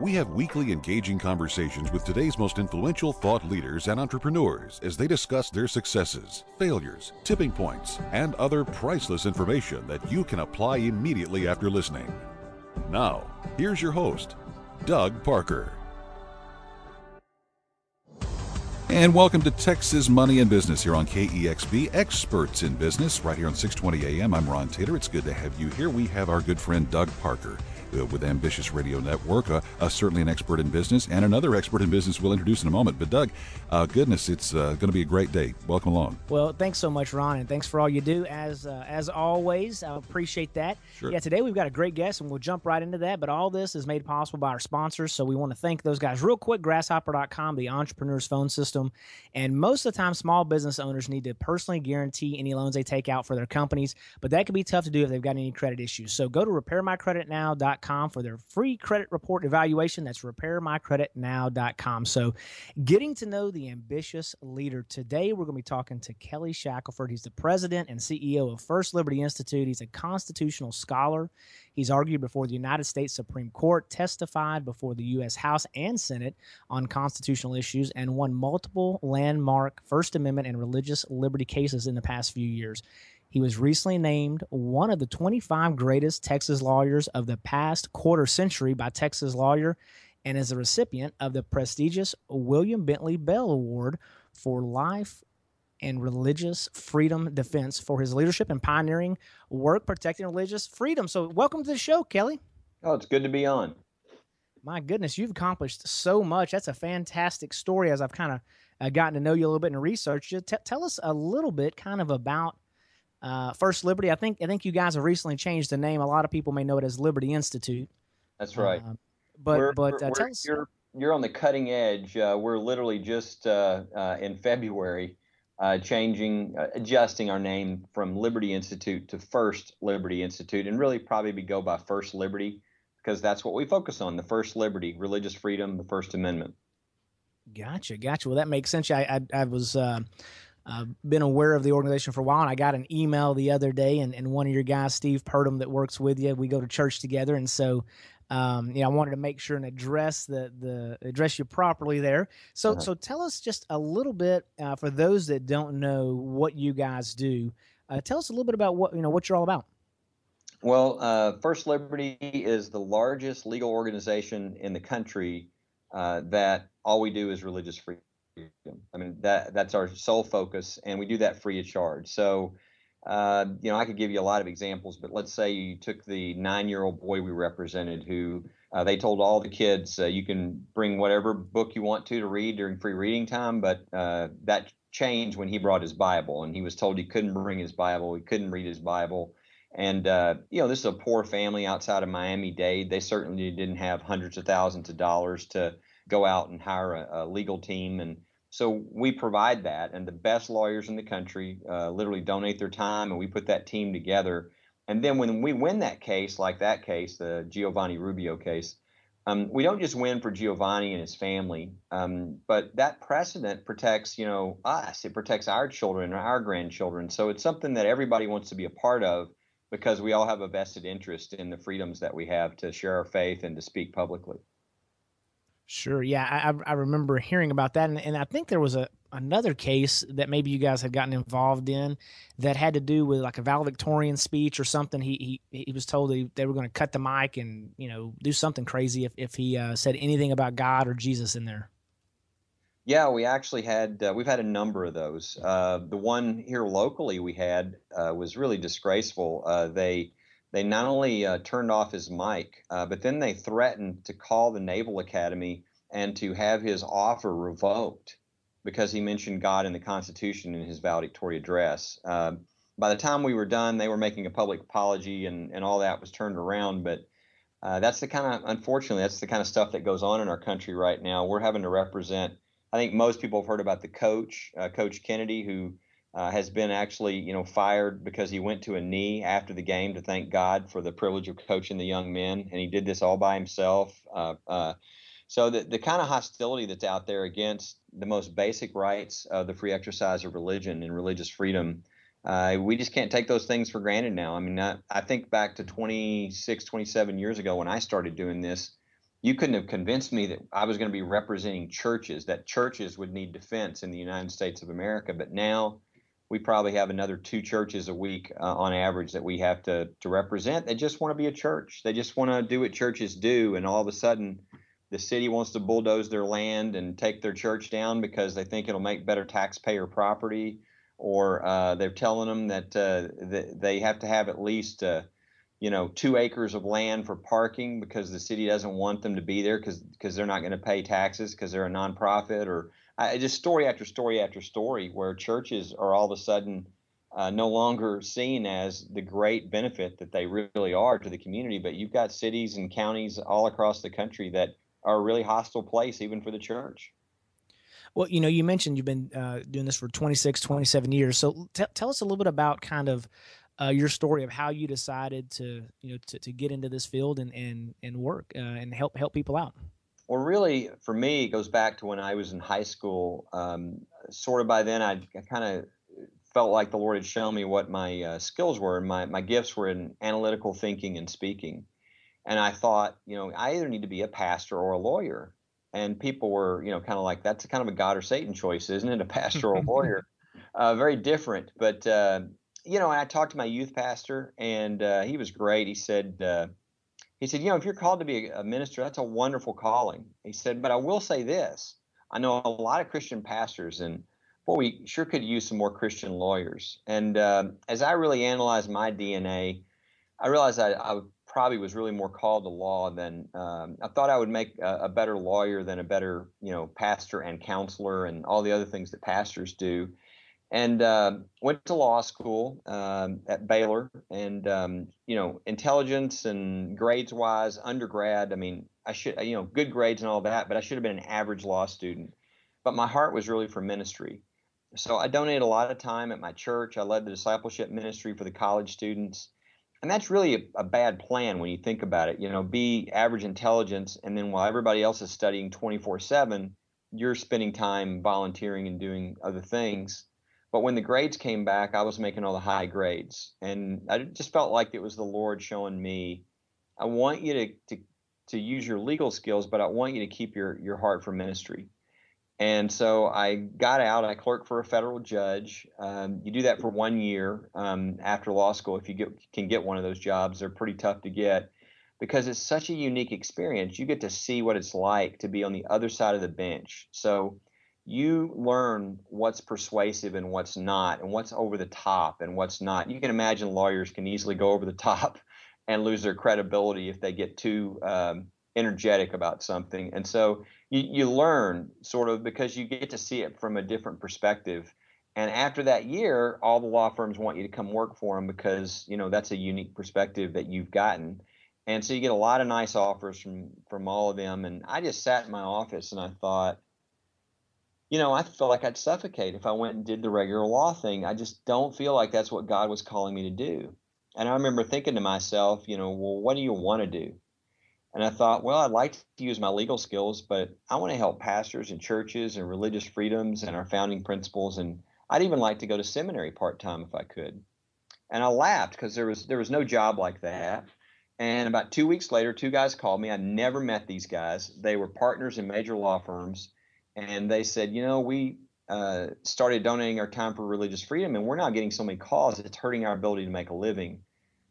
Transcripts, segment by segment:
We have weekly engaging conversations with today's most influential thought leaders and entrepreneurs as they discuss their successes, failures, tipping points, and other priceless information that you can apply immediately after listening. Now, here's your host, Doug Parker. And welcome to Texas Money and Business here on KEXP, experts in business, right here on 620 AM. I'm Ron Taylor. It's good to have you here. We have our good friend Doug Parker uh, with Ambitious Radio Network, uh, uh, certainly an expert in business, and another expert in business we'll introduce in a moment. But Doug, uh, goodness, it's uh, going to be a great day. Welcome along. Well, thanks so much, Ron, and thanks for all you do. As uh, as always, I appreciate that. Sure. Yeah, today we've got a great guest, and we'll jump right into that. But all this is made possible by our sponsors, so we want to thank those guys real quick. Grasshopper.com, the entrepreneur's phone system, and most of the time, small business owners need to personally guarantee any loans they take out for their companies, but that can be tough to do if they've got any credit issues. So go to repairmycreditnow.com for their free credit report evaluation. That's repairmycreditnow.com. So, getting to know the ambitious leader. Today, we're going to be talking to Kelly Shackelford. He's the president and CEO of First Liberty Institute. He's a constitutional scholar. He's argued before the United States Supreme Court, testified before the U.S. House and Senate on constitutional issues, and won multiple landmark First Amendment and religious liberty cases in the past few years. He was recently named one of the 25 greatest Texas lawyers of the past quarter century by Texas Lawyer and is a recipient of the prestigious William Bentley Ball Award for Life and Religious Freedom Defense for his leadership and pioneering work protecting religious freedom. So, welcome to the show, Kelly. Oh, it's good to be on. My goodness, you've accomplished so much. That's a fantastic story as I've kind of uh, gotten to know you a little bit in research. T- tell us a little bit kind of about uh, First Liberty. I think I think you guys have recently changed the name. A lot of people may know it as Liberty Institute. That's right. Uh, but We're- but uh, tell we're- us. you're you're on the cutting edge. Uh, we're literally just uh, uh, in February uh, changing, uh, adjusting our name from Liberty Institute to First Liberty Institute, and really probably be go by First Liberty because that's what we focus on: the First Liberty, religious freedom, the First Amendment. Gotcha, gotcha. Well, that makes sense. I I, I was uh, been aware of the organization for a while, and I got an email the other day, and, and one of your guys, Steve Purdom, that works with you, we go to church together, and so. Um, you know, I wanted to make sure and address the the address you properly there. So, Uh-huh. so tell us just a little bit uh, for those that don't know what you guys do. Uh, tell us a little bit about what you know what you're all about. Well, uh, First Liberty is the largest legal organization in the country uh, that all we do is religious freedom. I mean that that's our sole focus, and we do that free of charge. So, uh, you know, I could give you a lot of examples, but let's say you took the nine-year-old boy we represented, who uh, they told all the kids uh, you can bring whatever book you want to to read during free reading time, but uh, that changed when he brought his Bible, and he was told he couldn't bring his Bible, he couldn't read his Bible. And uh, you know, this is a poor family outside of Miami-Dade. They certainly didn't have hundreds of thousands of dollars to go out and hire a, a legal team. And so we provide that, and the best lawyers in the country uh, literally donate their time, and we put that team together. And then when we win that case, like that case, the Giovanni Rubio case, um, we don't just win for Giovanni and his family, um, but that precedent protects, you know, us. It protects our children and our grandchildren. So it's something that everybody wants to be a part of because we all have a vested interest in the freedoms that we have to share our faith and to speak publicly. Sure. Yeah, I, I remember hearing about that, and, and I think there was a another case that maybe you guys had gotten involved in that had to do with like a valedictorian speech or something. He he he was told they, they were going to cut the mic and you know do something crazy if if he uh, said anything about God or Jesus in there. Yeah, we actually had uh, we've had a number of those. Uh, the one here locally we had uh, was really disgraceful. Uh, they they not only uh, turned off his mic, uh, but then they threatened to call the Naval Academy and to have his offer revoked because he mentioned God and the Constitution in his valedictory address. Um, by the time we were done, they were making a public apology and, and all that was turned around. But uh, that's the kind of, unfortunately, that's the kind of stuff that goes on in our country right now. We're having to represent. I think most people have heard about the coach, uh, Coach Kennedy, who uh, has been actually, you know, fired because he went to a knee after the game to thank God for the privilege of coaching the young men, and he did this all by himself. Uh, uh, so the the kind of hostility that's out there against the most basic rights of the free exercise of religion and religious freedom, uh, we just can't take those things for granted now. I mean, I, I think back to 26, 27 years ago when I started doing this you couldn't have convinced me that I was going to be representing churches, that churches would need defense in the United States of America. But now we probably have another two churches a week uh, on average that we have to, to represent. They just want to be a church. They just want to do what churches do. And all of a sudden, the city wants to bulldoze their land and take their church down because they think it'll make better taxpayer property. Or uh, they're telling them that, uh, that they have to have at least uh, you know two acres of land for parking because the city doesn't want them to be there because because they're not going to pay taxes because they're a nonprofit or I, just story after story after story where churches are all of a sudden uh, no longer seen as the great benefit that they really are to the community. But you've got cities and counties all across the country that are a really hostile place even for the church. Well, you know, you mentioned you've been uh, doing this for 26, 27 years. So t- tell us a little bit about kind of uh, your story of how you decided to you know to, to get into this field and and and work uh, and help help people out. Well, really, for me, it goes back to when I was in high school. Um, sort of by then, I, I kind of felt like the Lord had shown me what my uh, skills were, and my my gifts were in analytical thinking and speaking. And I thought, you know, I either need to be a pastor or a lawyer. And people were, you know, kind of like, that's kind of a God or Satan choice, isn't it? A pastor or a lawyer. Uh, very different. But uh, you know, I talked to my youth pastor, and uh, he was great. He said, uh, he said, you know, if you're called to be a minister, that's a wonderful calling. He said, but I will say this: I know a lot of Christian pastors, and boy, we sure could use some more Christian lawyers. And uh, as I really analyzed my DNA, I realized I, I probably was really more called to law than um, I thought I would make a, a better lawyer than a better, you know, pastor and counselor and all the other things that pastors do and uh, went to law school um, at Baylor. And um, you know, intelligence and grades wise, undergrad. I mean, I should you know good grades and all that, but I should have been an average law student. But my heart was really for ministry. So I donated a lot of time at my church. I led the discipleship ministry for the college students. And that's really a, a bad plan when you think about it. You know, be average intelligence, and then while everybody else is studying 24 7, you're spending time volunteering and doing other things but when the grades came back, I was making all the high grades, and I just felt like it was the Lord showing me, I want you to to, to use your legal skills, but I want you to keep your your heart for ministry. And so I got out. I clerked for a federal judge. Um, you do that for one year um, after law school. If you get, can get one of those jobs, they're pretty tough to get because it's such a unique experience. You get to see what it's like to be on the other side of the bench. So you learn what's persuasive and what's not, and what's over the top and what's not. You can imagine lawyers can easily go over the top and lose their credibility if they get too um, energetic about something. And so you, you learn sort of because you get to see it from a different perspective. And after that year, all the law firms want you to come work for them because you know that's a unique perspective that you've gotten. And so you get a lot of nice offers from from all of them. And I just sat in my office and I thought, you know, I felt like I'd suffocate if I went and did the regular law thing. I just don't feel like that's what God was calling me to do. And I remember thinking to myself, you know, well, what do you want to do? And I thought, well, I'd like to use my legal skills, but I want to help pastors and churches and religious freedoms and our founding principles. And I'd even like to go to seminary part time if I could. And I laughed because there was there was no job like that. And about two weeks later, two guys called me. I never met these guys. They were partners in major law firms and they said, you know, we uh, started donating our time for religious freedom, and we're not getting so many calls. It's hurting our ability to make a living.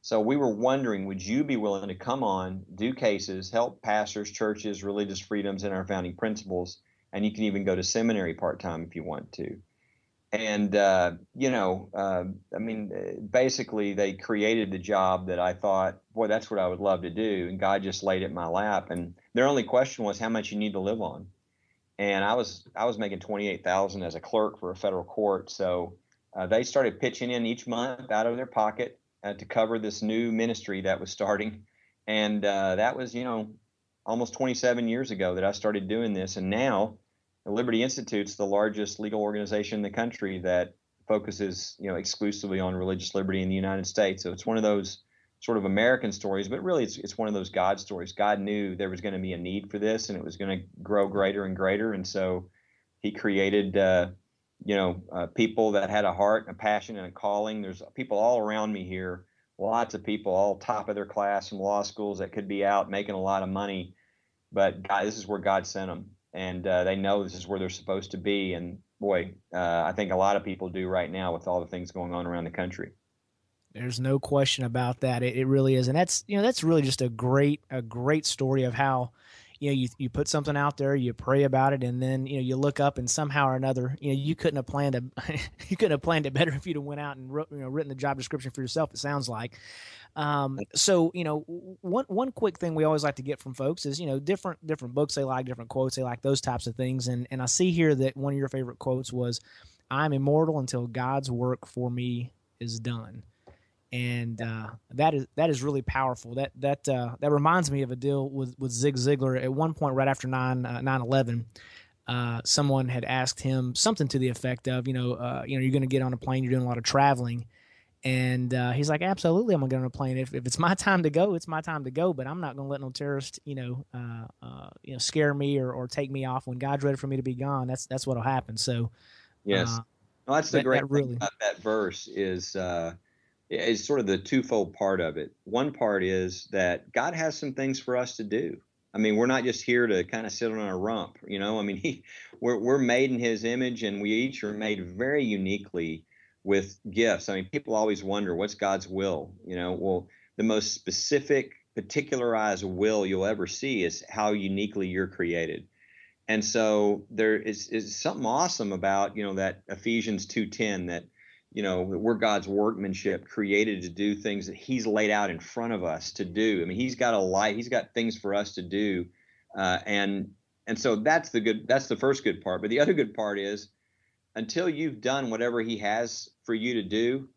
So we were wondering, would you be willing to come on, do cases, help pastors, churches, religious freedoms, and our founding principles, and you can even go to seminary part time if you want to. And uh, you know, uh, I mean, basically, they created the job that I thought, boy, that's what I would love to do, and God just laid it in my lap. And their only question was how much you need to live on and I was I was making twenty eight thousand as a clerk for a federal court. So uh, they started pitching in each month out of their pocket uh, to cover this new ministry that was starting, and uh, that was you know almost 27 years ago that I started doing this, and now the Liberty Institute's the largest legal organization in the country that focuses, you know, exclusively on religious liberty in the United States. So it's one of those sort of American stories, but really it's it's one of those God stories. God knew there was going to be a need for this, and it was going to grow greater and greater, and so He created, uh, you know, uh, people that had a heart, and a passion, and a calling. There's people all around me here, lots of people, all top of their class from law schools that could be out making a lot of money, but God, this is where God sent them, and uh, they know this is where they're supposed to be. And boy, uh, I think a lot of people do right now with all the things going on around the country. There's no question about that. It, it really is, and that's you know that's really just a great a great story of how you know you you put something out there, you pray about it, and then you know you look up and somehow or another, you know you couldn't have planned a you couldn't have planned it better if you'd have went out and wrote, you know written the job description for yourself. It sounds like. Um, so you know one one quick thing we always like to get from folks is you know different different books they like, different quotes they like, those types of things. And and I see here that one of your favorite quotes was, "I'm immortal until God's work for me is done." And uh, that is that is really powerful. That that uh, that reminds me of a deal with with Zig Ziglar. At one point, right after 9 uh, 11 uh, someone had asked him something to the effect of, you know, uh, you know, you're going to get on a plane, you're doing a lot of traveling, and uh, he's like, absolutely, I'm going to get on a plane. If, if it's my time to go, it's my time to go. But I'm not going to let no terrorist, you know, you know, scare me or, or take me off when God's ready for me to be gone. That's that's what'll happen. So, yes, well, that's the that, great that really, thing about that verse is is sort of the twofold part of it. One part is that God has some things for us to do. I mean, we're not just here to kind of sit on a rump, you know. I mean, he, we're we're made in His image, and we each are made very uniquely with gifts. I mean, people always wonder what's God's will. You know, well, the most specific, particularized will you'll ever see is how uniquely you're created. And so there is, is something awesome about you know that Ephesians two ten that you know we're god's workmanship created to do things that he's laid out in front of us to do. I mean he's got a light he's got things for us to do uh, and and so that's the good that's the first good part. But the other good part is until you've done whatever he has for you to do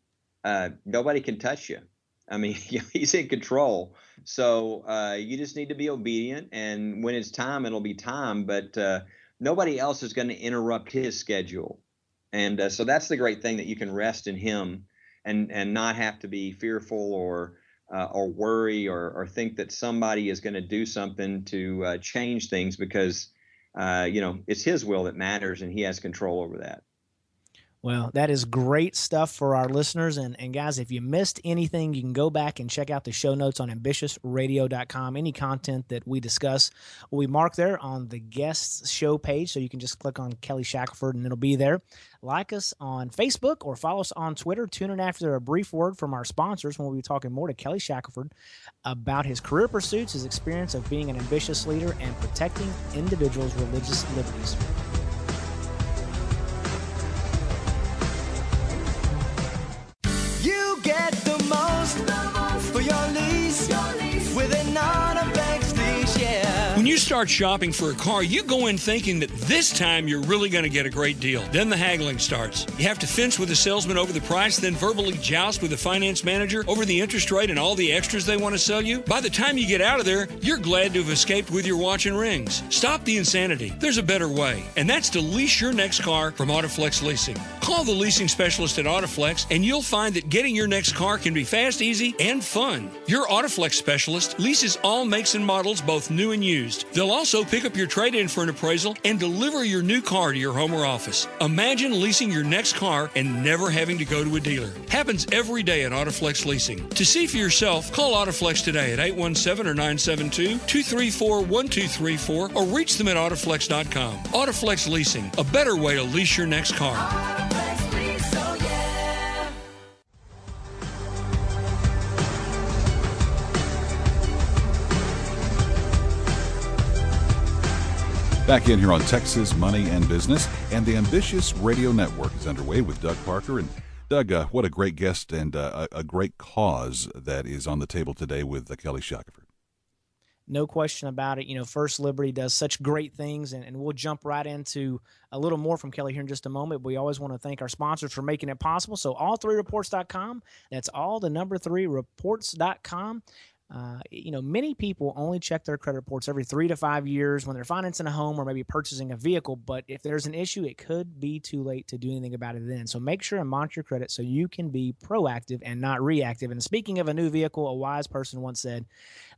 uh, nobody can touch you. I mean he's in control. So uh, you just need to be obedient and when it's time it'll be time but uh, nobody else is going to interrupt his schedule and uh, so that's the great thing that you can rest in Him and and not have to be fearful or uh, or worry or, or think that somebody is going to do something to uh, change things because uh, you know it's His will that matters and He has control over that. Well, that is great stuff for our listeners. And, and guys, if you missed anything, you can go back and check out the show notes on ambitiousradio.com. Any content that we discuss will be marked there on the guests show page. So you can just click on Kelly Shackelford and it'll be there. Like us on Facebook or follow us on Twitter. Tune in after a brief word from our sponsors when we'll be talking more to Kelly Shackelford about his career pursuits, his experience of being an ambitious leader, and protecting individuals' religious liberties. Start shopping for a car, you go in thinking that this time you're really going to get a great deal. Then the haggling starts. You have to fence with the salesman over the price, then verbally joust with the finance manager over the interest rate and all the extras they want to sell you. By the time you get out of there, you're glad to have escaped with your watch and rings. Stop the insanity. There's a better way, and that's to lease your next car from Autoflex Leasing. Call the leasing specialist at Autoflex, and you'll find that getting your next car can be fast, easy, and fun. Your Autoflex specialist leases all makes and models, both new and used. They'll also pick up your trade in for an appraisal and deliver your new car to your home or office. Imagine leasing your next car and never having to go to a dealer. Happens every day at Autoflex Leasing. To see for yourself, call Autoflex today at 817 or 972 234 1234 or reach them at Autoflex.com. Autoflex Leasing, a better way to lease your next car. Back in here on Texas Money and Business, and the Ambitious Radio Network is underway with Doug Parker. And Doug, uh, what a great guest and uh, a great cause that is on the table today with uh, Kelly Shackelford. No question about it. You know, First Liberty does such great things, and, and we'll jump right into a little more from Kelly here in just a moment. We always want to thank our sponsors for making it possible. So, all three reports.com, that's all the number three reports.com uh, you know, many people only check their credit reports every three to five years when they're financing a home or maybe purchasing a vehicle. But if there's an issue, it could be too late to do anything about it then. So make sure and monitor your credit so you can be proactive and not reactive. And speaking of a new vehicle, a wise person once said,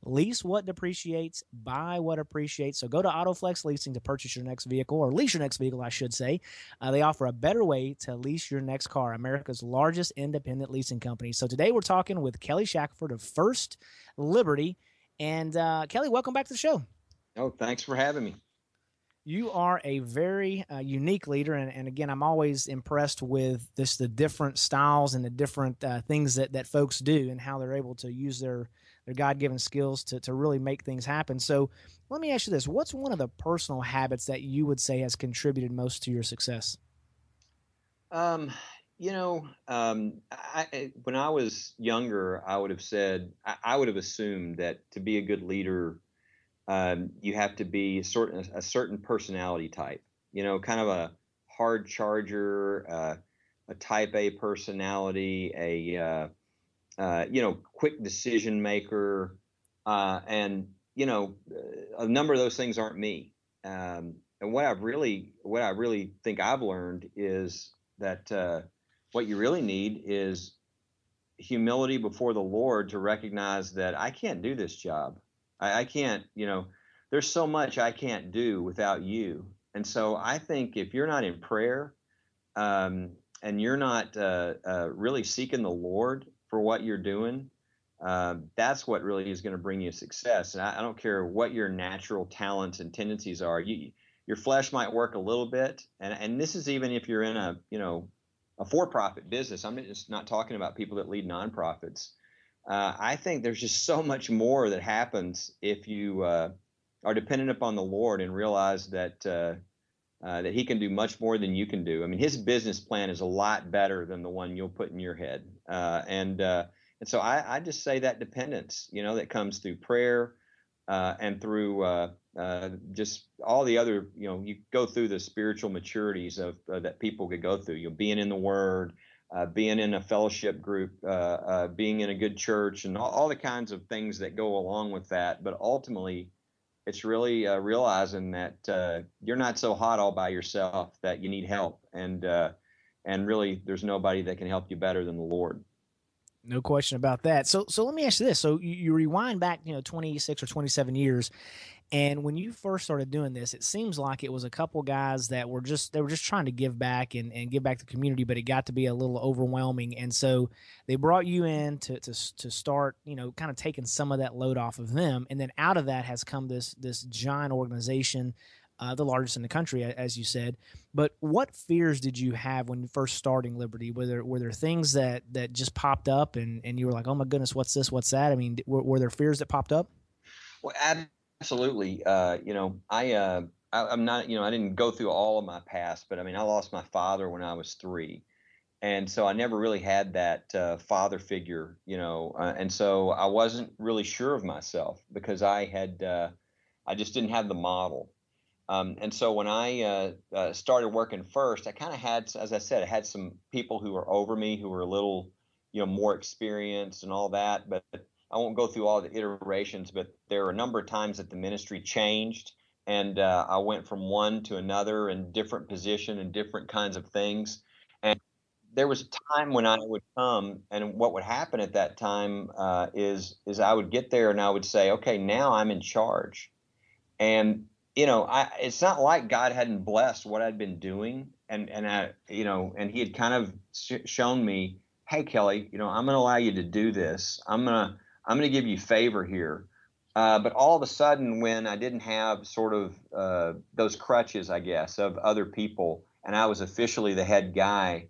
lease what depreciates, buy what appreciates. So go to AutoFlex Leasing to purchase your next vehicle or lease your next vehicle, I should say. Uh, they offer a better way to lease your next car, America's largest independent leasing company. So today we're talking with Kelly Shackelford of First Liberty. And uh, Kelly, welcome back to the show. Oh, thanks for having me. You are a very uh, unique leader, and, and, again, I'm always impressed with this the different styles and the different uh, things that, that folks do and how they're able to use their their God given skills to to really make things happen. So, let me ask you this: What's one of the personal habits that you would say has contributed most to your success? Um, you know, um, I, when I was younger, I would have said I, I, would have assumed that to be a good leader, um, you have to be a certain a certain personality type. You know, kind of a hard charger, uh, a Type A personality, a uh, uh, you know quick decision maker, uh, and you know a number of those things aren't me. Um, and what I've really what I really think I've learned is that uh, what you really need is humility before the Lord to recognize that I can't do this job. I, I can't, you know, there's so much I can't do without you. And so I think if you're not in prayer um, and you're not uh, uh, really seeking the Lord for what you're doing, uh, that's what really is going to bring you success. And I, I, don't care what your natural talents and tendencies are. You, your flesh might work a little bit, and and this is even if you're in a you know a for-profit business. I'm just not talking about people that lead nonprofits. Uh, I think there's just so much more that happens if you uh, are dependent upon the Lord and realize that uh, uh that He can do much more than you can do. I mean, His business plan is a lot better than the one you'll put in your head, uh, and uh, and so I, I, just say that dependence, you know, that comes through prayer and through uh, just all the other, you know, you go through the spiritual maturities of uh, that people could go through. You know, being in the Word, uh, being in a fellowship group, uh, uh, being in a good church, and all, all, the kinds of things that go along with that. But ultimately, it's really realizing that you're not so hot all by yourself that you need help, and and really, there's nobody that can help you better than the Lord. No question about that. So, so let me ask you this: so you, rewind back, you know, 26 or 27 years, and when you first started doing this, it seems like it was a couple guys that were just they were just trying to give back and, and give back to the community, but it got to be a little overwhelming. And so they brought you in to to to start, you know, kind of taking some of that load off of them. And then out of that has come this this giant organization, uh, the largest in the country, as you said. But what fears did you have when first starting Liberty? Were there were there things that that just popped up and and you were like, oh my goodness, what's this? What's that? I mean, were, were there fears that popped up? Well, Absolutely. Uh, you know, I, uh, I am not. You know, I didn't go through all of my past, but I mean, I lost my father when I was three, and so I never really had that uh, father figure. You know, uh, and so I wasn't really sure of myself because I had uh, I just didn't have the model. Um, and so when I uh, uh, started working first, I kind of had, as I said, I had some people who were over me who were a little, you know, more experienced and all that. But I won't go through all the iterations, but there were a number of times that the ministry changed, and uh, I went from one to another and different position and different kinds of things. And there was a time when I would come, and what would happen at that time uh, is is I would get there and I would say, okay, now I'm in charge, and you know, I, it's not like God hadn't blessed what I'd been doing, and and I, you know, and He had kind of sh- shown me, hey, Kelly, you know, I'm going to allow you to do this. I'm to I'm going to give you favor here. Uh, but all of a sudden, when I didn't have sort of uh, those crutches, I guess, of other people, and I was officially the head guy,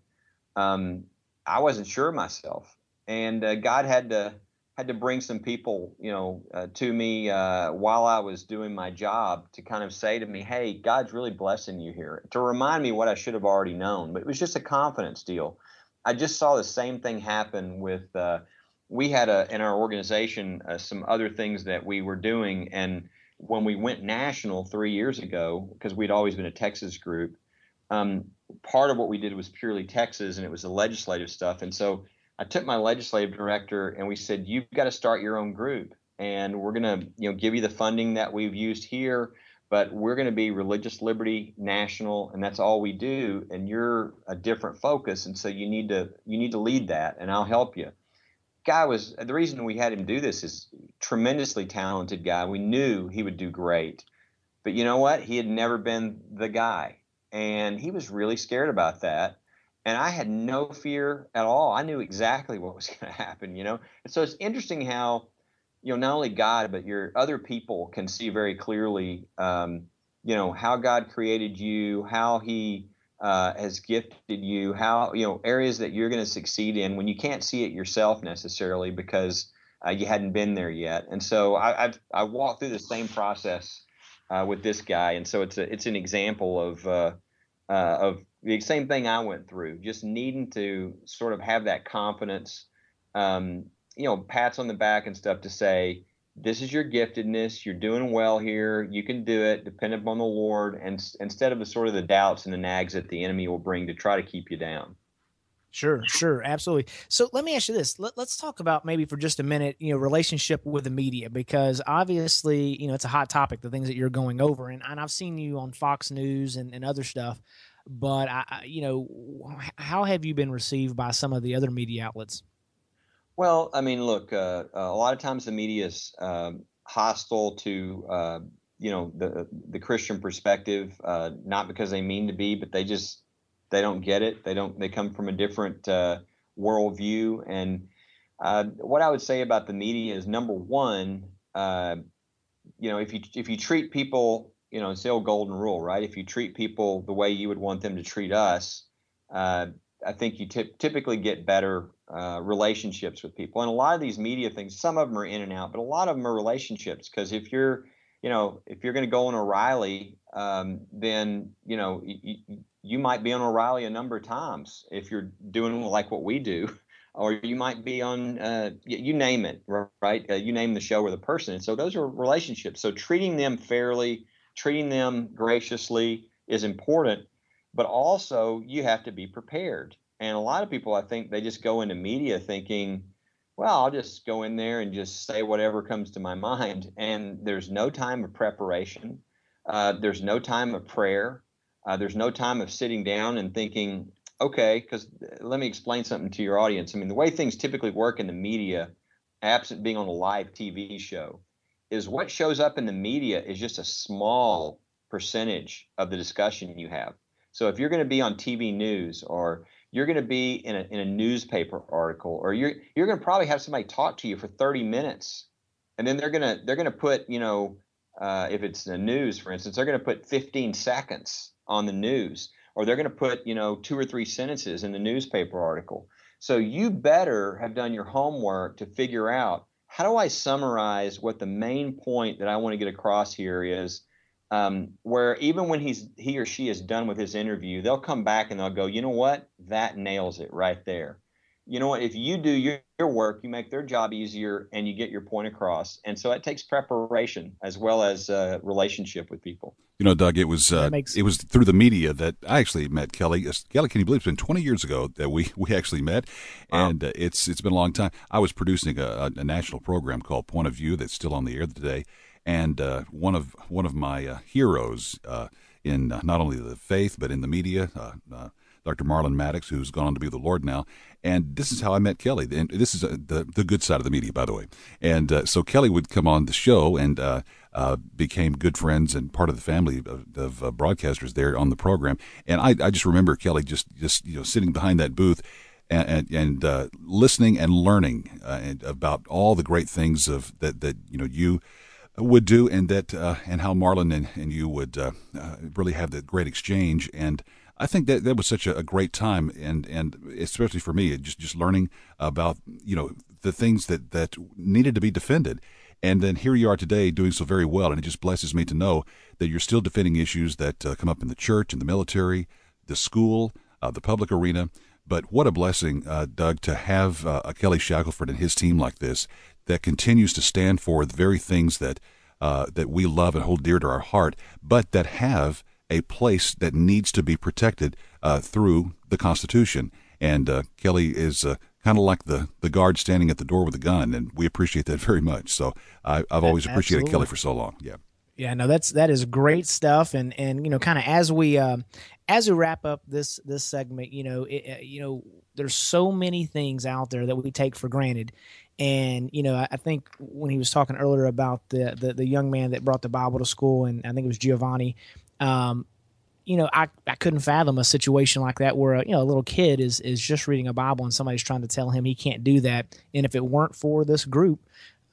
um, I wasn't sure myself, and uh, God had to had to bring some people, you know, uh, to me uh, while I was doing my job to kind of say to me, "Hey, God's really blessing you here," to remind me what I should have already known. But it was just a confidence deal. I just saw the same thing happen with uh, we had a in our organization uh, some other things that we were doing, and when we went national three years ago, because we'd always been a Texas group, um, part of what we did was purely Texas, and it was the legislative stuff. And so I took my legislative director, and we said, "You've got to start your own group." and we're going to you know give you the funding that we've used here but we're going to be religious liberty national and that's all we do and you're a different focus and so you need to you need to lead that and i'll help you. Guy was the reason we had him do this is tremendously talented guy. We knew he would do great but you know what? He had never been the guy and he was really scared about that and i had no fear at all. I knew exactly what was going to happen you know? And so it's interesting how you know, not only God, but your other people can see very clearly, um, you know, how God created you, how He uh, has gifted you, how you know areas that you're going to succeed in when you can't see it yourself necessarily because uh, you hadn't been there yet. And so I, I've I walked through the same process uh, with this guy, and so it's a it's an example of uh, uh, of the same thing I went through, just needing to sort of have that confidence. Um, you know pats on the back and stuff to say this is your giftedness you're doing well here you can do it depend upon the lord and instead of the sort of the doubts and the nags that the enemy will bring to try to keep you down Sure, sure, absolutely. So let me ask you this. Let, us talk about maybe for just a minute, you know, relationship with the media because obviously, you know, it's a hot topic, the things that you're going over, and, and I've seen you on Fox News and, and other stuff. But I, you know, how have you been received by some of the other media outlets? Well, I mean, look, uh, a lot of times the media is um, hostile to uh, you know the the Christian perspective, uh, not because they mean to be, but they just they don't get it. They don't. They come from a different uh, worldview. And uh, what I would say about the media is number one, uh, you know, if you if you treat people, you know, it's the old golden rule, right? If you treat people the way you would want them to treat us, I think you t- typically get better uh, relationships with people. And a lot of these media things, some of them are in and out, but a lot of them are relationships. Because if you're, you know, if you're going to go on O'Reilly, um, then you know you, you might be on O'Reilly a number of times if you're doing like what we do, or you might be on, uh, you name it, right? Uh, you name the show or the person. And so those are relationships. So treating them fairly, treating them graciously is important but also you have to be prepared. And a lot of people, I think, they just go into media thinking, well, I'll just go in there and just say whatever comes to my mind. And there's no time of preparation. Uh, there's no time of prayer. Uh, there's no time of sitting down and thinking, okay, because let me explain something to your audience. I mean, the way things typically work in the media, absent being on a live TV show, is what shows up in the media is just a small percentage of the discussion you have. So if you're going to be on TV news or you're going to be in a, in a newspaper article or you're you're going to probably have somebody talk to you for 30 minutes and then they're going to they're going to put you know uh, if it's the news for instance they're going to put 15 seconds on the news or they're going to put you know two or three sentences in the newspaper article so you better have done your homework to figure out how do i summarize what the main point that i want to get across here is um, where even when he's he or she is done with his interview, they'll come back and they'll go, you know what, that nails it right there. You know what, if you do your, your work, you make their job easier and you get your point across. And so it takes preparation as well as uh, relationship with people. You know, Doug, it was uh, makes- it was through the media that I actually met Kelly. Kelly, can you believe it's been 20 years ago that we, we actually met, wow. and uh, it's it's been a long time. I was producing a, a national program called Point of View that's still on the air today, and uh, one of one of my uh, heroes uh, in uh, not only the faith but in the media, uh, uh, Dr. Marlin Maddoux, who's gone on to be the Lord now. And this is how I met Kelly. And this is the the good side of the media, by the way. And so Kelly would come on the show and became good friends and part of the family of, of broadcasters there on the program. And I, I just remember Kelly just just you know sitting behind that booth and and, and uh, listening and learning uh, about all the great things of that that you know you would do, and that uh, and how Marlin and, and you would uh, uh, really have that great exchange. And I think that that was such a, a, great time, and and especially for me, just just learning about you know the things that that needed to be defended. And then here you are today doing so very well, and it just blesses me to know that you're still defending issues that uh, come up in the church, in the military, the school, uh, the public arena. But what a blessing, uh, Doug, to have a Kelly Shackelford and his team like this that continues to stand for the very things that uh, that we love and hold dear to our heart, but that have a place that needs to be protected uh, through the Constitution. And uh, Kelly is uh, kind of like the the guard standing at the door with a gun, and we appreciate that very much. So I, have always appreciated Kelly for so long. Yeah. Yeah, no, that's that is great stuff, and and you know, kind of as we uh, as we wrap up this this segment, you know, it, uh, you know, there's so many things out there that we take for granted, and you know, I, I think when he was talking earlier about the, the, the young man that brought the Bible to school, and I think it was Giovanni. Um, you know, I, I couldn't fathom a situation like that where a, you know a little kid is is just reading a Bible and somebody's trying to tell him he can't do that. And if it weren't for this group,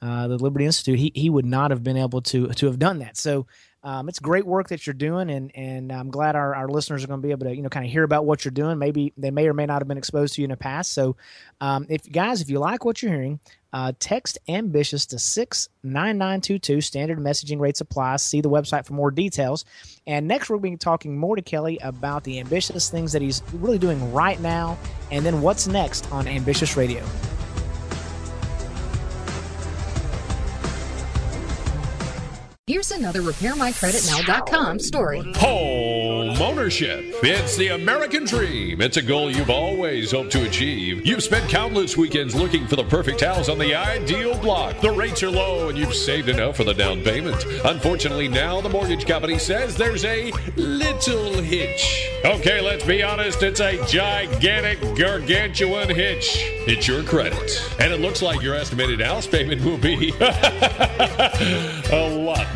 uh, the Liberty Institute, he, he would not have been able to to have done that. So um, it's great work that you're doing, and and I'm glad our, our listeners are going to be able to you know kind of hear about what you're doing. Maybe they may or may not have been exposed to you in the past. So, um, if guys, if you like what you're hearing, uh, text ambitious to six nine nine two two. Standard messaging rates apply. See the website for more details. And next, to be talking more to Kelly about the ambitious things that he's really doing right now, and then what's next on Ambitious Radio. Here's another RepairMyCreditNow.com story. Home ownership. It's the American dream. It's a goal you've always hoped to achieve. You've spent countless weekends looking for the perfect house on the ideal block. The rates are low and you've saved enough for the down payment. Unfortunately, now the mortgage company says there's a little hitch. Okay, let's be honest, it's a gigantic, gargantuan hitch. It's your credit. And it looks like your estimated house payment will be a lot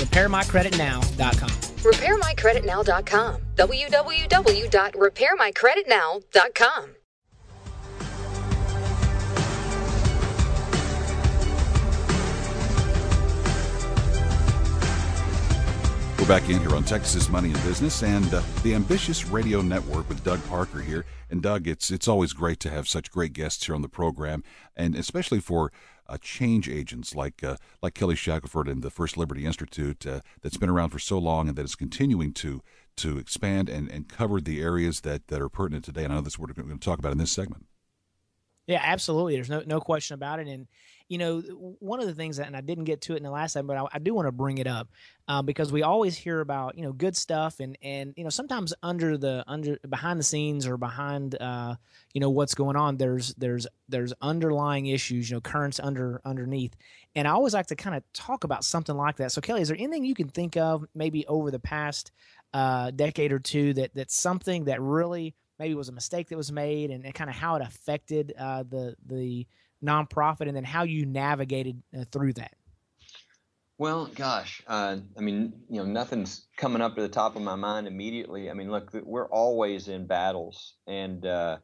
RepairMyCreditNow.com. RepairMyCreditNow.com. www.repairmycreditnow.com. We're back in here on Texas Money and Business and uh, the Ambitious Radio Network with Doug Parker here. And Doug, it's it's always great to have such great guests here on the program, and especially for change agents like uh, like Kelly Shackelford and the First Liberty Institute uh, that's been around for so long and that is continuing to to expand and, and cover the areas that, that are pertinent today. And I know this is what we're going to talk about in this segment. Yeah, absolutely. There's no no question about it. And you know, one of the things that, and I didn't get to it in the last time, but I, I do want to bring it up um, because we always hear about you know good stuff, and and you know sometimes under the under behind the scenes or behind uh, you know what's going on, there's there's there's underlying issues, you know, currents under underneath, and I always like to kind of talk about something like that. So Kelly, is there anything you can think of maybe over the past uh, decade or two that that's something that really maybe was a mistake that was made, and, and kind of how it affected uh, the the nonprofit and then how you navigated uh, through that. Well, gosh, uh, I mean, you know, nothing's coming up to the top of my mind immediately. I mean, look, we're always in battles, and uh,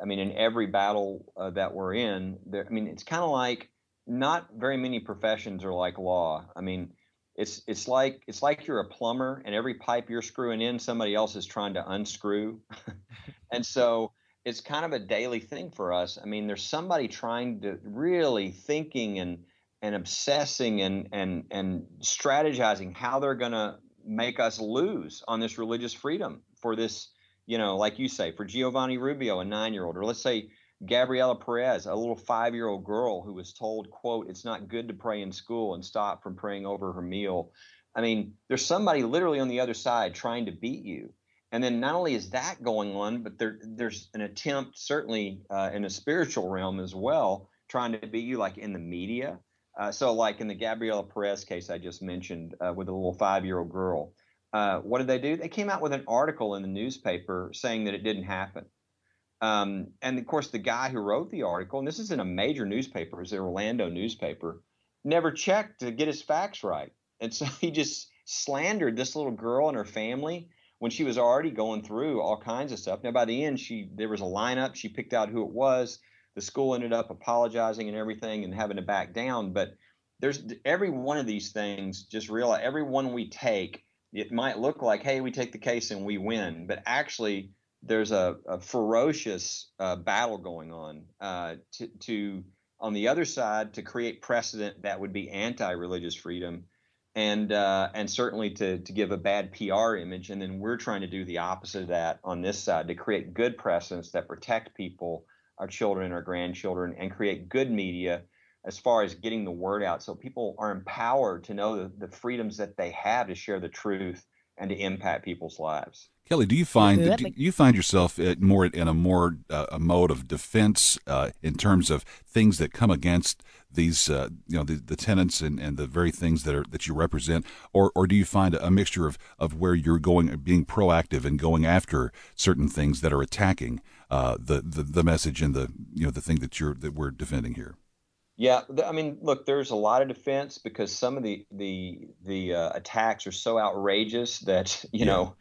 I mean, in every battle uh, that we're in, there. I mean, it's kind of like not very many professions are like law. I mean, it's it's like it's like you're a plumber, and every pipe you're screwing in, somebody else is trying to unscrew, and so it's kind of a daily thing for us. I mean, there's somebody trying to really thinking and and obsessing and and and strategizing how they're going to make us lose on this religious freedom for this, you know, like you say, for Giovanni Rubio, a nine-year-old, or let's say Gabriela Perez, a little five-year-old girl who was told, "quote It's not good to pray in school and stop from praying over her meal." I mean, there's somebody literally on the other side trying to beat you and then not only is that going on, but there there's an attempt, certainly uh, in a spiritual realm as well, trying to beat you like in the media. Uh, so, like in the Gabriela Perez case I just mentioned uh, with a little five year old girl, uh, what did they do? They came out with an article in the newspaper saying that it didn't happen. Um, and of course, the guy who wrote the article, and this is in a major newspaper, it's the Orlando newspaper, never checked to get his facts right. And so he just slandered this little girl and her family when she was already going through all kinds of stuff. Now, by the end, she there was a lineup. She picked out who it was. The school ended up apologizing and everything and having to back down. But there's every one of these things. Just realize every one we take, it might look like, hey, we take the case and we win, but actually, there's a, a ferocious uh, battle going on uh, to, to on the other side to create precedent that would be anti-religious freedom and uh, and certainly to to give a bad PR image. And then we're trying to do the opposite of that on this side to create good precedents that protect people, our children, our grandchildren, and create good media as far as getting the word out so people are empowered to know the, the freedoms that they have to share the truth and to impact people's lives. Kelly, do you find do you find yourself more in a more uh, a mode of defense uh, in terms of things that come against these uh, you know the, the tenants and, and the very things that are that you represent, or or do you find a mixture of, of where you're going being proactive and going after certain things that are attacking uh, the, the the message and the you know the thing that you're that we're defending here? Yeah, I mean, look, there's a lot of defense because some of the the the uh, attacks are so outrageous that you yeah. know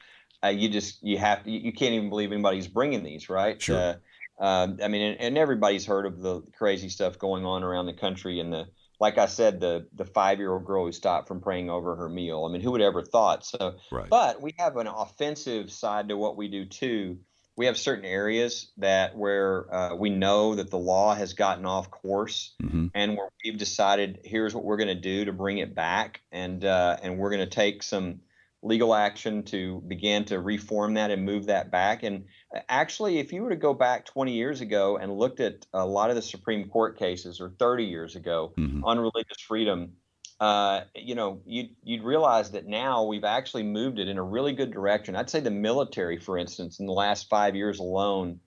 uh, you just you have you, you, can't even believe anybody's bringing these, right? Sure. Uh, um, I mean, and, and, everybody's heard of the crazy stuff going on around the country, and the like I said, the the five year old girl who stopped from praying over her meal. I mean, who would ever thought? So, right. but we have an offensive side to what we do too. We have certain areas that where uh, we know that the law has gotten off course, mm-hmm. and where we've decided here's what we're going to do to bring it back, and uh, and we're going to take some legal action to begin to reform that and move that back. And uh, actually, if you were to go back 20 years ago and looked at a lot of the Supreme Court cases, or 30 years ago, mm-hmm. on religious freedom, uh, you know, you'd, you'd realize that now we've actually moved it in a really good direction. I'd say the military, for instance, in the last five years alone,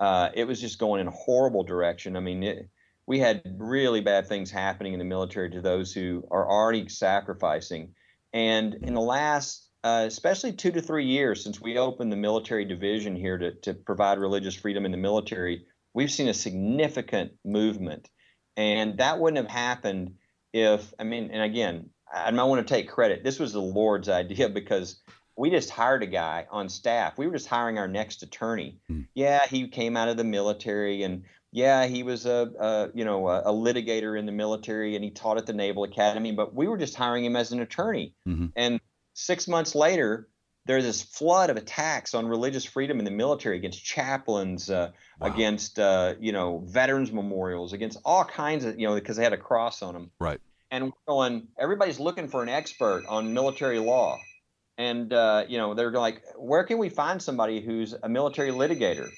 uh, it was just going in a horrible direction. I mean, it, we had really bad things happening in the military to those who are already sacrificing. And in the last, uh, especially two to three years since we opened the military division here to, to provide religious freedom in the military, we've seen a significant movement. And that wouldn't have happened if, I mean, and again, I might want to take credit. This was the Lord's idea because we just hired a guy on staff. We were just hiring our next attorney. Mm. Yeah, he came out of the military and yeah, he was a, a you know a, a, litigator in the military and he taught at the Naval Academy, but we were just hiring him as an attorney. Mm-hmm. And six months later, there's this flood of attacks on religious freedom in the military against chaplains, uh, wow. against uh, you know veterans memorials, against all kinds of you know because they had a cross on them. Right. And we're going, everybody's looking for an expert on military law, and uh, you know they're like, where can we find somebody who's a military litigator?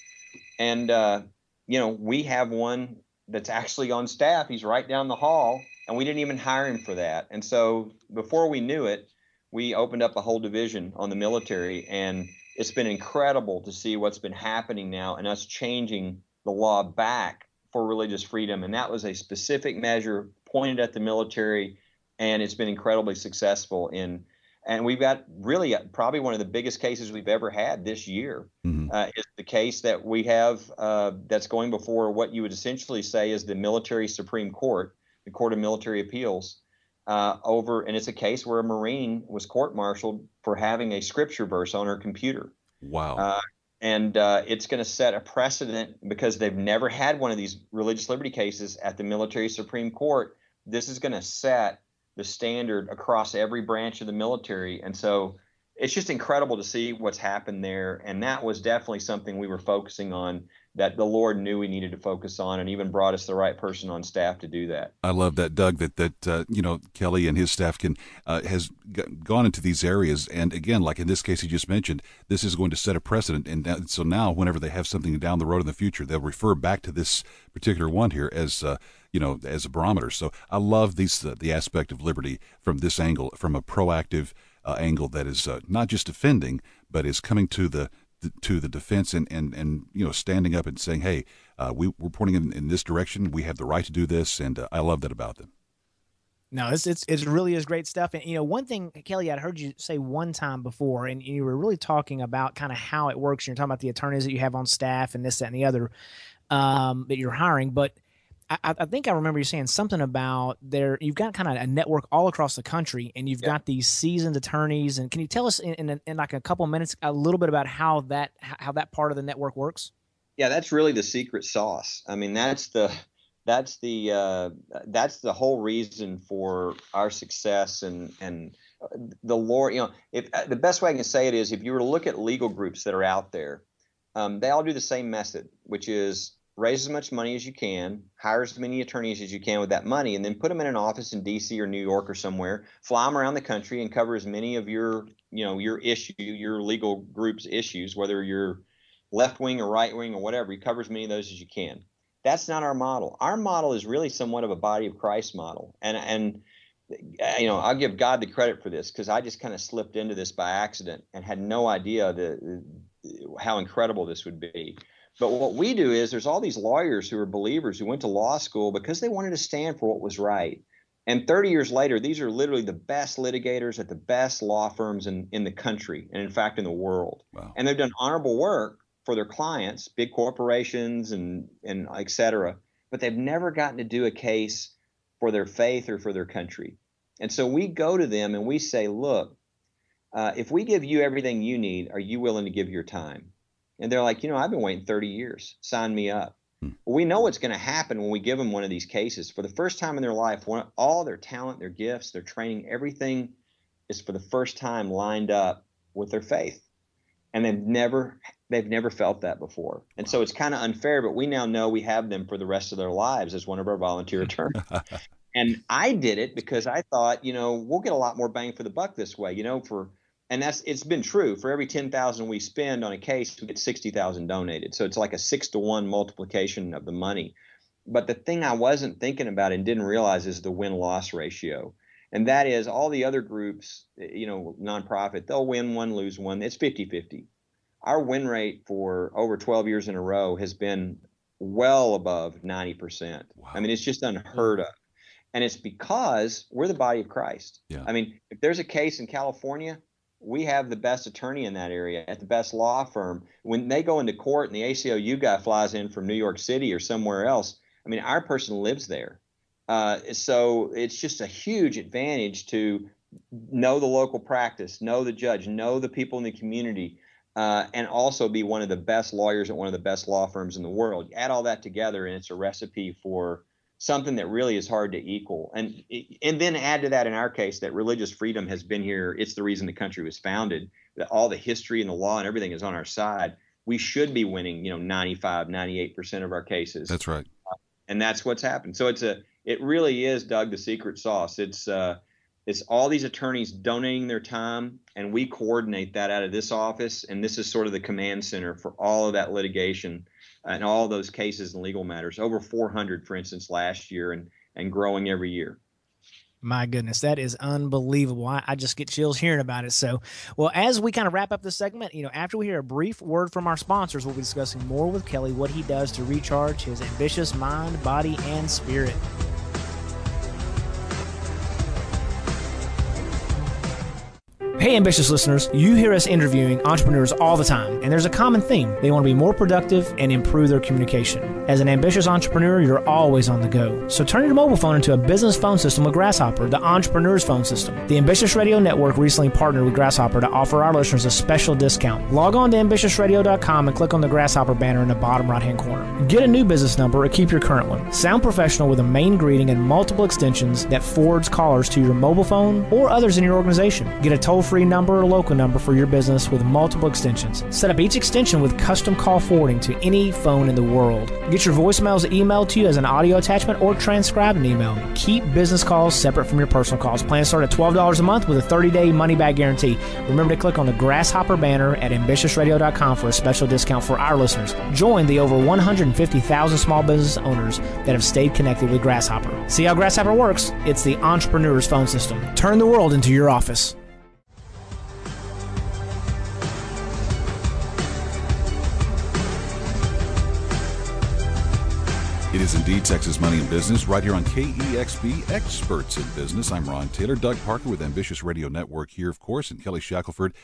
And uh, you know, we have one that's actually on staff. He's right down the hall, and we didn't even hire him for that. And so before we knew it, we opened up a whole division on the military, and it's been incredible to see what's been happening now and us changing the law back for religious freedom. And that was a specific measure pointed at the military, and it's been incredibly successful in and we've got really uh, probably one of the biggest cases we've ever had this year mm-hmm. uh, is the case that we have uh, that's going before what you would essentially say is the military Supreme Court, the Court of Military Appeals, uh, over, and it's a case where a Marine was court-martialed for having a scripture verse on her computer. Wow. Uh, and uh, it's going to set a precedent because they've never had one of these religious liberty cases at the military Supreme Court. This is going to set the standard across every branch of the military. And so it's just incredible to see what's happened there. And that was definitely something we were focusing on that the Lord knew we needed to focus on, and even brought us the right person on staff to do that. I love that, Doug. That that uh, you know Kelly and his staff can uh, has g- gone into these areas, and again, like in this case you just mentioned, this is going to set a precedent. And so now, whenever they have something down the road in the future, they'll refer back to this particular one here as. Uh, you know, as a barometer. So I love these uh, the aspect of liberty from this angle, from a proactive uh, angle that is uh, not just defending, but is coming to the to the defense and, and, and you know standing up and saying, hey, uh, we, we're pointing in, in this direction. We have the right to do this, and uh, I love that about them. No, it's, it's it really is great stuff. And you know, one thing, Kelly, I'd heard you say one time before, and you were really talking about kind of how it works. You're talking about the attorneys that you have on staff and this, that, and the other um, that you're hiring, but I, I, think I remember you saying something about there. You've got kind of a network all across the country, and you've yeah. got these seasoned attorneys. And can you tell us in, in, in, like a couple minutes a little bit about how that how that part of the network works? Yeah, that's really the secret sauce. I mean, that's the that's the uh, that's the whole reason for our success and and the Lord. You know, if uh, the best way I can say it is, if you were to look at legal groups that are out there, um, they all do the same method, which is raise as much money as you can, hire as many attorneys as you can with that money, and then put them in an office in D.C. or New York or somewhere. Fly them around the country and cover as many of your, you know, your issue, your legal group's issues, whether you're left wing or right wing or whatever. You cover as many of those as you can. That's not our model. Our model is really somewhat of a body of Christ model, and and uh, you know I'll give God the credit for this because I just kind of slipped into this by accident and had no idea the uh, how incredible this would be. But what we do is there's all these lawyers who are believers who went to law school because they wanted to stand for what was right. And 30 years later, these are literally the best litigators at the best law firms in, in the country and, in fact, in the world. Wow. And they've done honorable work for their clients, big corporations and, and et cetera, but they've never gotten to do a case for their faith or for their country. And so we go to them and we say, look, uh, if we give you everything you need, are you willing to give your time? And they're like, you know, I've been waiting 30 years. Sign me up. Hmm. Well, we know what's going to happen when we give them one of these cases. For the first time in their life, one, all their talent, their gifts, their training, everything is for the first time lined up with their faith. And they've never they've never felt that before. And so it's kind of unfair, but we now know we have them for the rest of their lives as one of our volunteer attorneys. and I did it because I thought, you know, we'll get a lot more bang for the buck this way. You know, for and that's it's been true. For every 10,000 we spend on a case we get 60,000 donated. So it's like a 6 to 1 multiplication of the money. But the thing I wasn't thinking about and didn't realize is the win loss ratio. And that is all the other groups eh, you know nonprofit they'll win one lose one. It's 50-50 our win rate for over 12 years in a row has been well above 90% wow. i mean it's just unheard of. And it's because we're the body of christ. Yeah. i mean if there's a case in california we have the best attorney in that area at the best law firm. When they go into court and the ACLU guy flies in from New York City or somewhere else, I mean, our person lives there. Uh, so it's just a huge advantage to know the local practice, know the judge, know the people in the community, uh, and also be one of the best lawyers at one of the best law firms in the world. Add all that together, and it's a recipe for something that really is hard to equal. And and then add to that in our case that religious freedom has been here. It's the reason the country was founded. That all the history and the law and everything is on our side. We should be winning, you know, 95, 98% of our cases. That's right. Uh, and that's what's happened. So it's a it really is Doug the secret sauce. It's uh it's all these attorneys donating their time and we coordinate that out of this office and this is sort of the command center for all of that litigation and all those cases and legal matters. Over 400, for instance, last year, and and growing every year. My goodness, that is unbelievable. I, I, just get chills hearing about it. So, well, as we kind of wrap up the segment, you know, after we hear a brief word from our sponsors, we'll be discussing more with Kelly what he does to recharge his ambitious mind, body, and spirit. Hey, ambitious listeners, you hear us interviewing entrepreneurs all the time, and there's a common theme. They want to be more productive and improve their communication. As an ambitious entrepreneur, you're always on the go. So turn your mobile phone into a business phone system with Grasshopper, the entrepreneur's phone system. The Ambitious Radio Network recently partnered with Grasshopper to offer our listeners a special discount. Log on to ambitiousradio.com and click on the Grasshopper banner in the bottom right hand corner. Get a new business number or keep your current one. Sound professional with a main greeting and multiple extensions that forwards callers to your mobile phone or others in your organization. Get a toll free number or local number for your business with multiple extensions. Set up each extension with custom call forwarding to any phone in the world. Get your voicemails emailed to you as an audio attachment or transcribe an email. Keep business calls separate from your personal calls. Plans start at $12 a month with a 30 day money back guarantee. Remember to click on the Grasshopper banner at ambitiousradio.com for a special discount for our listeners. Join the over 150,000 small business owners that have stayed connected with Grasshopper. See how Grasshopper works? It's the entrepreneur's phone system. Turn the world into your office. Is indeed Texas Money and Business right here on KEXP Experts in Business. I'm Ron Taylor. Doug Parker with Ambitious Radio Network here, of course, and Kelly Shackelford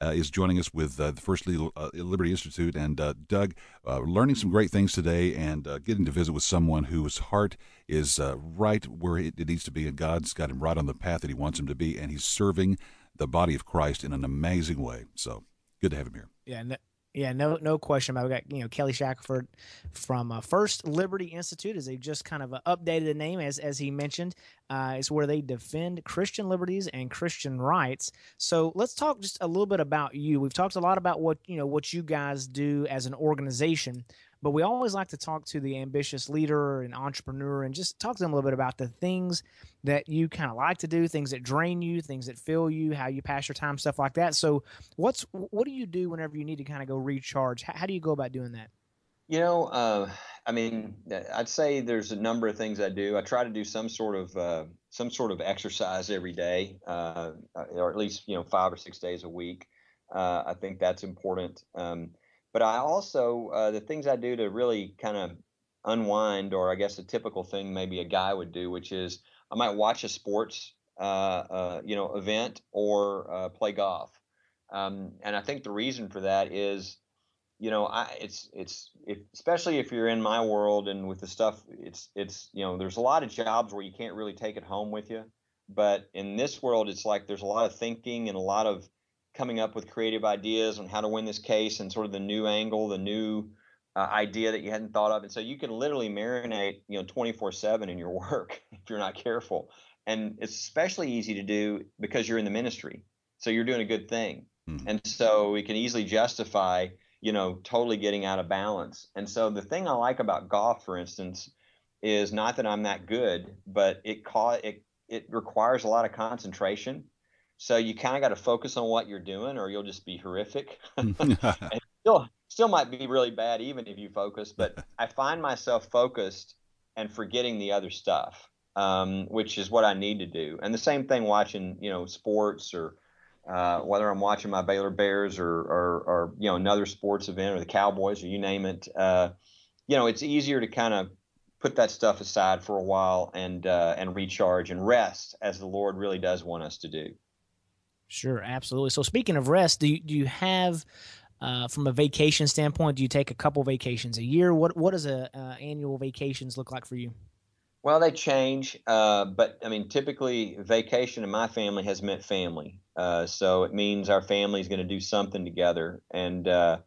uh, is joining us with uh, the First uh, Liberty Institute. And uh, Doug, uh, learning some great things today and getting to visit with someone whose heart is right where it, it needs to be, and God's got him right on the path that He wants him to be, and he's serving the body of Christ in an amazing way. So good to have him here. Yeah, yeah, no, no question about. It. We got you know Kelly Shackelford from uh, First Liberty Institute, as they just kind of updated the name, as as he mentioned, uh, is where they defend Christian liberties and Christian rights. So let's talk just a little bit about you. We've talked a lot about what you know what you guys do as an organization, but we always like to talk to the ambitious leader and entrepreneur and just talk to them a little bit about the things that you kind of like to do, things that drain you, things that fill you, how you pass your time, stuff like that. So, what's what do you do whenever you need to kind of go recharge? How, how do you go about doing that? You know, uh, I mean, I'd say there's a number of things I do. I try to do some sort of uh, some sort of exercise every day, uh, or at least you know five or six days a week. Uh, I think that's important. Um, but I also uh, the things I do to really kind of unwind, or I guess a typical thing maybe a guy would do, which is I might watch a sports uh, you know event or play golf. Um, and I think the reason for that is you know, I, it's it's if, especially if you're in my world and with the stuff, it's it's you know, there's a lot of jobs where you can't really take it home with you, but in this world, it's like there's a lot of thinking and a lot of coming up with creative ideas on how to win this case and sort of the new angle, the new uh, idea that you hadn't thought of, and so you can literally marinate, you know, 24/7 in your work if you're not careful, and it's especially easy to do because you're in the ministry, so you're doing a good thing, hmm. and so we can easily justify you know, totally getting out of balance. And so the thing I like about golf, for instance, is not that I'm that good, but it ca- it it requires a lot of concentration. So you kind of got to focus on what you're doing, or you'll just be horrific. and still, still might be really bad even if you focus. But I find myself focused and forgetting the other stuff, um, which is what I need to do. And the same thing watching, you know, sports or uh, whether I'm watching my Baylor Bears or, or, or, you know another sports event or the Cowboys or you name it, uh, you know it's easier to kind of put that stuff aside for a while and uh, and recharge and rest as the Lord really does want us to do. Sure, absolutely. So speaking of rest, do you, do you have uh, from a vacation standpoint? Do you take a couple vacations a year? What what does a uh, annual vacations look like for you? Well, they change, uh, but I mean, typically, vacation in my family has meant family. Uh, so it means our family is going to do something together, and uh,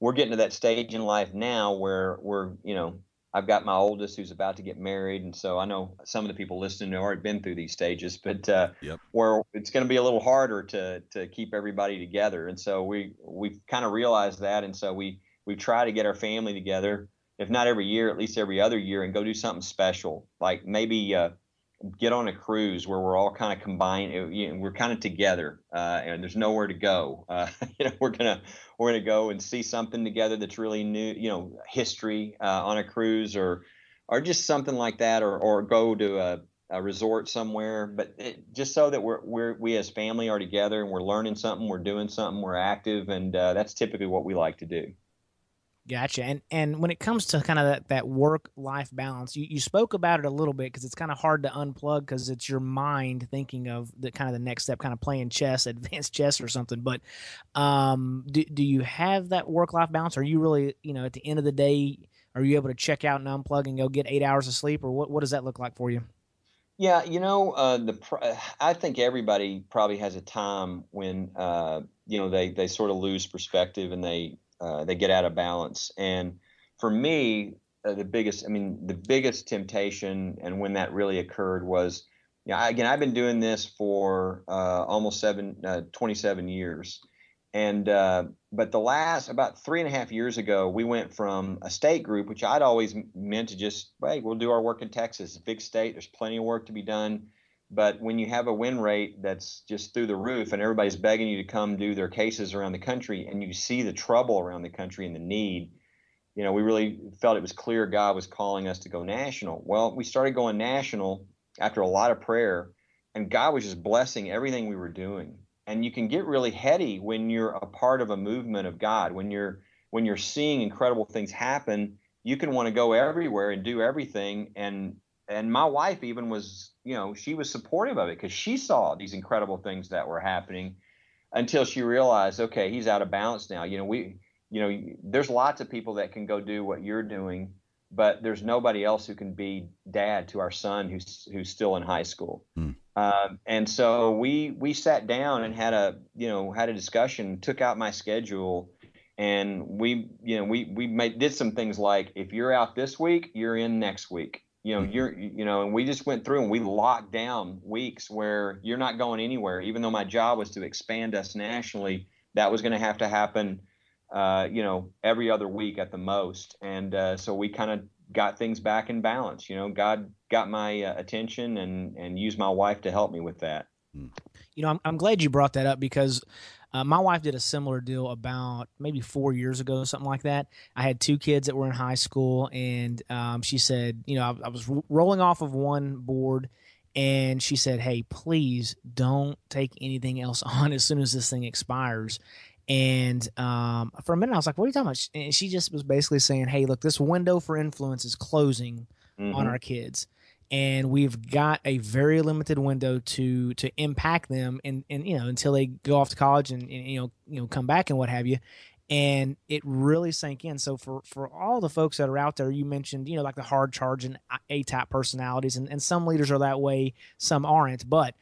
we're getting to that stage in life now where we're, you know, I've got my oldest who's about to get married, and so I know some of the people listening have already been through these stages, but uh, yep. where it's going to be a little harder to to keep everybody together, and so we we've kind of realized that, and so we we try to get our family together if not every year, at least every other year, and go do something special. Like maybe uh, get on a cruise where we're all kind of combined. Uh, you know, we're kind of together, uh, and there's nowhere to go. Uh, you know, we're gonna we're gonna go and see something together that's really new. You know, history uh, on a cruise, or or just something like that, or or go to a, a resort somewhere. But it, just so that we're we're we as family are together and we're learning something, we're doing something, we're active, and uh, that's typically what we like to do. Gotcha. And and when it comes to kind of that, that work life balance, you, you spoke about it a little bit because it's kind of hard to unplug because it's your mind thinking of the kind of the next step, kind of playing chess, advanced chess or something. But um, do do you have that work life balance? Are you really you know at the end of the day, are you able to check out and unplug and go get eight hours of sleep, or what what does that look like for you? Yeah, you know, uh, the I think everybody probably has a time when uh, you know they they sort of lose perspective and they uh, they get out of balance. And for me, uh, the biggest, I mean, the biggest temptation, and when that really occurred was, you know, again, I've been doing this for uh, almost seven, uh, 27 years. And, uh, but the last, about three and a half years ago, we went from a state group, which I'd always meant to just, hey, we'll do our work in Texas, big state, there's plenty of work to be done but when you have a win rate that's just through the roof and everybody's begging you to come do their cases around the country and you see the trouble around the country and the need, you know, we really felt it was clear God was calling us to go national. Well, we started going national after a lot of prayer, and God was just blessing everything we were doing. And you can get really heady when you're a part of a movement of God, when you're when you're seeing incredible things happen, you can want to go everywhere and do everything and and my wife even was you know she was supportive of it because she saw these incredible things that were happening until she realized okay he's out of balance now. You know we you know there's lots of people that can go do what you're doing but there's nobody else who can be dad to our son who's who's still in high school. Hmm. um, and so we we sat down and had a you know had a discussion took out my schedule and we you know we we made did some things like if you're out this week you're in next week you know mm-hmm. you're you know and we just went through and we locked down weeks where you're not going anywhere even though my job was to expand us nationally that was going to have to happen uh, you know, every other week at the most. And uh, so we kind of got things back in balance. You know, God got my uh, attention and and used my wife to help me with that. You know, I'm, I'm glad you brought that up because uh, my wife did a similar deal about maybe four years ago, something like that. I had two kids that were in high school, and um, she said, you know, I, I was r- rolling off of one board, and she said, "Hey, please don't take anything else on as soon as this thing expires." And um, for a minute, I was like, "What are you talking about?" And she just was basically saying, "Hey, look, this window for influence is closing Mhm. on our kids." And we've got a very limited window to to impact them and and you know until they go off to college and, and you know you know come back and what have you. And it really sank in. So for for all the folks that are out there you mentioned you know like the hard charging a type personalities and, and some leaders are that way some aren't. But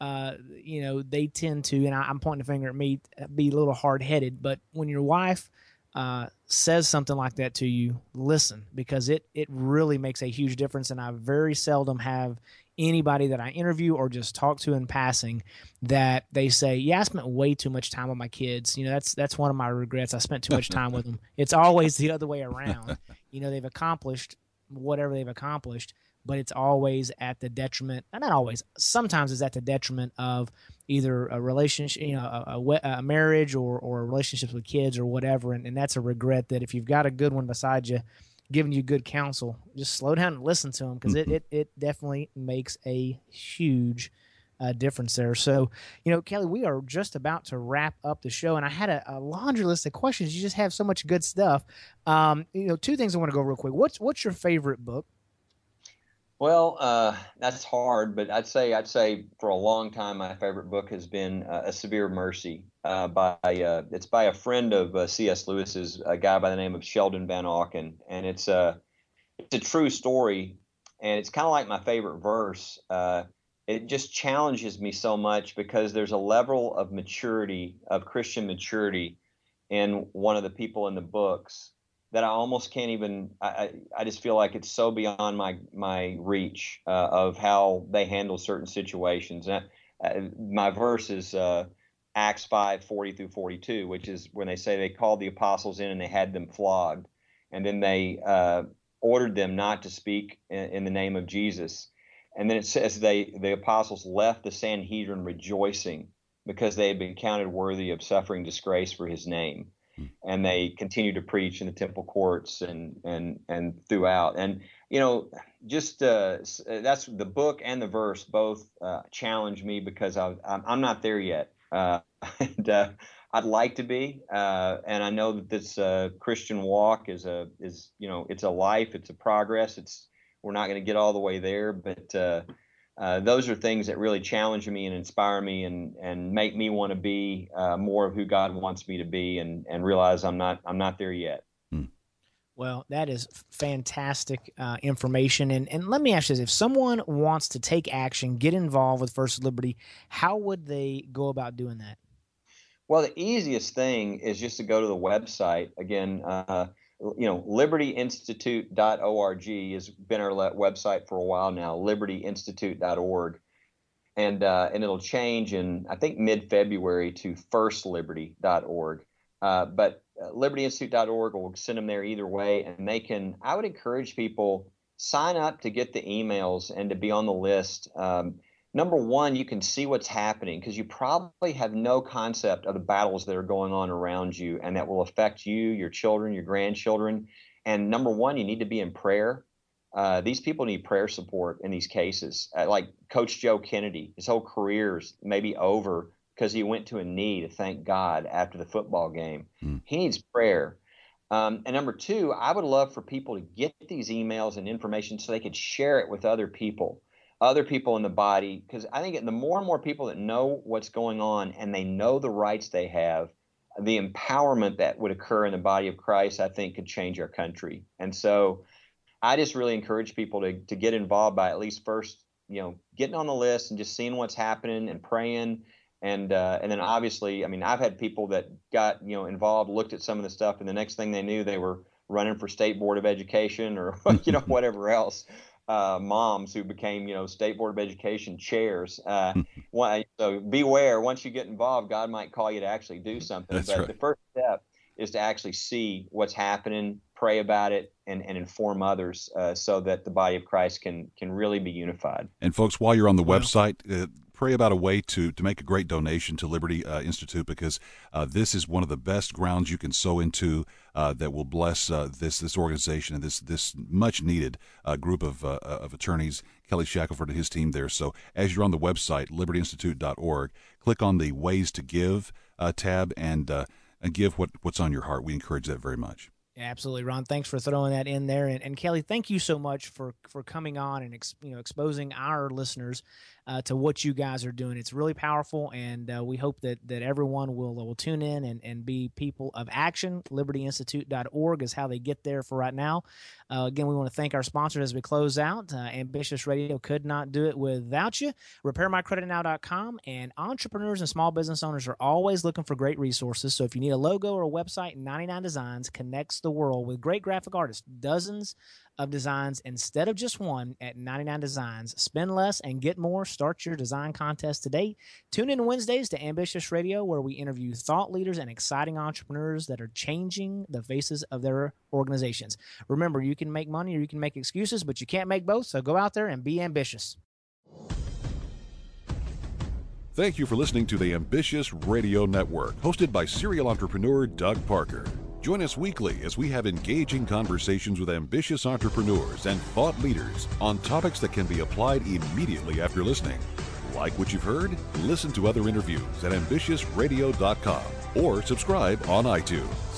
uh, you know they tend to and I, i'm pointing a finger at me be a little hard-headed. But when your wife uh, says something like that to you, listen because it it really makes a huge difference. And I very seldom have anybody that I interview or just talk to in passing that they say, "Yeah, I spent way too much time with my kids." You know, that's that's one of my regrets. I spent too much time with them. It's always the other way around. You know, they've accomplished whatever they've accomplished, but it's always at the detriment. And not always. Sometimes it's at the detriment of either a relationship, you know, a, a, a marriage or or relationships with kids or whatever. And, and that's a regret that if you've got a good one beside you, giving you good counsel, just slow down and listen to them because it, it it definitely makes a huge. Uh, difference there. So, you know, Kelly, we are just about to wrap up the show, and I had a, a laundry list of questions. You just have so much good stuff. Um, you know, two things I want to go real quick. What's what's your favorite book? Well, uh, that's hard, but I'd say I'd say for a long time my favorite book has been uh, A Severe Mercy uh, by uh, it's by a friend of uh, C.S. Lewis's, a guy by the name of Sheldon Vanauken, and it's a it's a true story, and it's kind of like my favorite verse. Uh, it just challenges me so much because there's a level of maturity of Christian maturity in one of the people in the books that I almost can't even. I, I, I just feel like it's so beyond my my reach uh, of how they handle certain situations. And, uh, my verse is uh, Acts five forty through forty two, which is when they say they called the apostles in and they had them flogged, and then they uh, ordered them not to speak in, in the name of Jesus. And then it says they the apostles left the Sanhedrin rejoicing because they had been counted worthy of suffering disgrace for his name and they continue to preach in the temple courts and and and throughout. And you know just uh, that's the book and the verse both uh, challenge me because I, I'm, not there yet. Uh, and uh, I'd like to be uh, and I know that this uh, Christian walk is a is you know it's a life it's a progress. It's we're not going to get all the way there but uh, those are things that really challenge me and inspire me and, and make me want to be uh, more of who God wants me to be and, and realize I'm not I'm not there yet. Well, that is fantastic uh, information. And, and let me ask you this if someone wants to take action, get involved with First Liberty, how would they go about doing that? Well, the easiest thing is just to go to the website. Again, uh, you know, libertyinstitute.org has been our website for a while now, libertyinstitute.org. And, uh, and it'll change in, I think, mid February to firstliberty.org. Uh, but uh, libertyinstitute.org will send them there either way. And they can, I would encourage people sign up to get the emails and to be on the list. Um, number one, you can see what's happening because you probably have no concept of the battles that are going on around you and that will affect you, your children, your grandchildren. And number one, you need to be in prayer. Uh, these people need prayer support in these cases. Uh, like Coach Joe Kennedy, his whole career's maybe over because he went to a knee to thank God after the football game. Mm. He needs prayer. Um, and number two, I would love for people to get these emails and information so they could share it with other people other people in the body because I think the more and more people that know what's going on and they know the rights they have, the empowerment that would occur in the body of Christ, I think, could change our country. And so, I just really encourage people to to get involved by at least first, you know, getting on the list and just seeing what's happening and praying. And uh, and then obviously, I mean, I've had people that got you know involved, looked at some of the stuff, and the next thing they knew, they were running for state board of education or you know whatever else uh, moms who became, you know, state board of education chairs. Uh, so beware. Once you get involved, God might call you to actually do something. That's but right. the first step is to actually see what's happening, pray about it, and, and inform others uh, so that the body of Christ can can really be unified. And folks, while you're on the website, uh, pray about a way to to make a great donation to Liberty uh, Institute because uh, this is one of the best grounds you can sow into uh, that will bless uh, this this organization and this this much needed uh, group of uh, of attorneys. Kelly Shackelford and his team there. So as you're on the website libertyinstitute.org, click on the Ways to Give tab and and give what what's on your heart. We encourage that very much. Absolutely, Ron. Thanks for throwing that in there, and, and Kelly, thank you so much for for coming on and ex, you know exposing our listeners uh, to what you guys are doing. It's really powerful, and uh, we hope that that everyone will will tune in and, and be people of action. LibertyInstitute.org is how they get there for right now. Uh, again, we want to thank our sponsors as we close out. Uh, Ambitious Radio could not do it without you. RepairMyCreditNow.com and entrepreneurs and small business owners are always looking for great resources. So if you need a logo or a website, 99 Designs connects the world with great graphic artists, dozens of designs instead of just one at 99 Designs. Spend less and get more. Start your design contest today. Tune in Wednesdays to Ambitious Radio, where we interview thought leaders and exciting entrepreneurs that are changing the faces of their organizations. Remember, you can make money or you can make excuses, but you can't make both. So go out there and be ambitious. Thank you for listening to the Ambitious Radio Network, hosted by serial entrepreneur Doug Parker. Join us weekly as we have engaging conversations with ambitious entrepreneurs and thought leaders on topics that can be applied immediately after listening. Like what you've heard? Listen to other interviews at ambitiousradio.com or subscribe on iTunes.